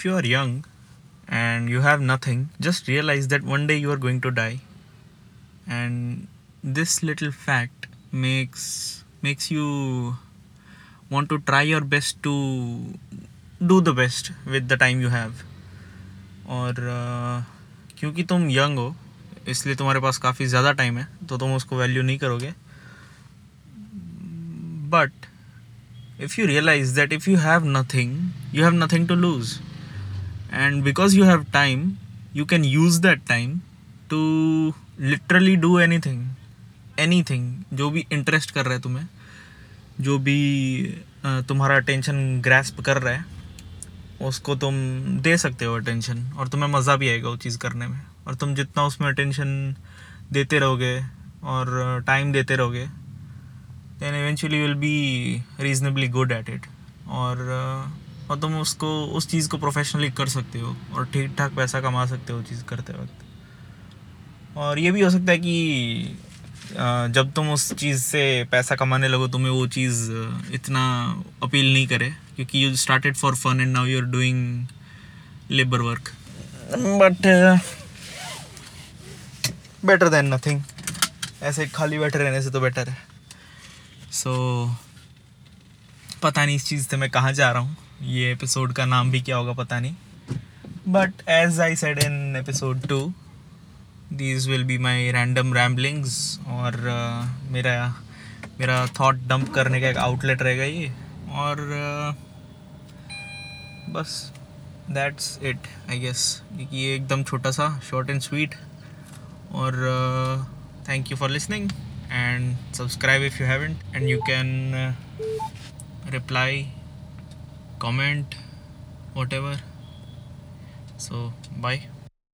If you are young and you have nothing just realise that one day you are going to die and this little fact makes makes you want to try your best to do the best with the time you have और क्योंकि तुम young हो, इसलिए तुम्हारे पास काफ़ी ज़्यादा time है तो तुम उसको वैल्यू नहीं करोगे। But if you realise that if you have nothing you have nothing to lose and because you have time, you can use that time to literally do anything anything, जो भी interest कर रहा है तुम्हें, जो भी तुम्हारा अटेंशन ग्रैस्प कर रहा है, उसको तुम दे सकते हो अटेंशन और तुम्हें मज़ा भी आएगा वो चीज़ करने में। और तुम जितना उसमें अटेंशन देते रहोगे और टाइम देते रहोगे then eventually will be reasonably good at it और और तुम उसको उस चीज़ को प्रोफेशनली कर सकते हो और ठीक ठाक पैसा कमा सकते हो चीज़ करते वक्त। और ये भी हो सकता है कि जब तुम उस चीज़ से पैसा कमाने लगो तुम्हें वो चीज़ इतना अपील नहीं करे क्योंकि you started for fun and now you are doing labour work but better than nothing ऐसे खाली बैठे रहने से तो बेटर है। सो so, पता नहीं इस चीज़ से मैं कहाँ जा रहा हूँ। ये एपिसोड का नाम भी क्या होगा पता नहीं. But as I said in episode two these will be my random ramblings और uh, मेरा मेरा थॉट डंप करने का एक आउटलेट रहेगा ये. और uh, बस दैट्स इट आई गेस क्योंकि ये एकदम छोटा सा शॉर्ट एंड स्वीट और thank you for listening and subscribe if you you and you can reply comment whatever. So bye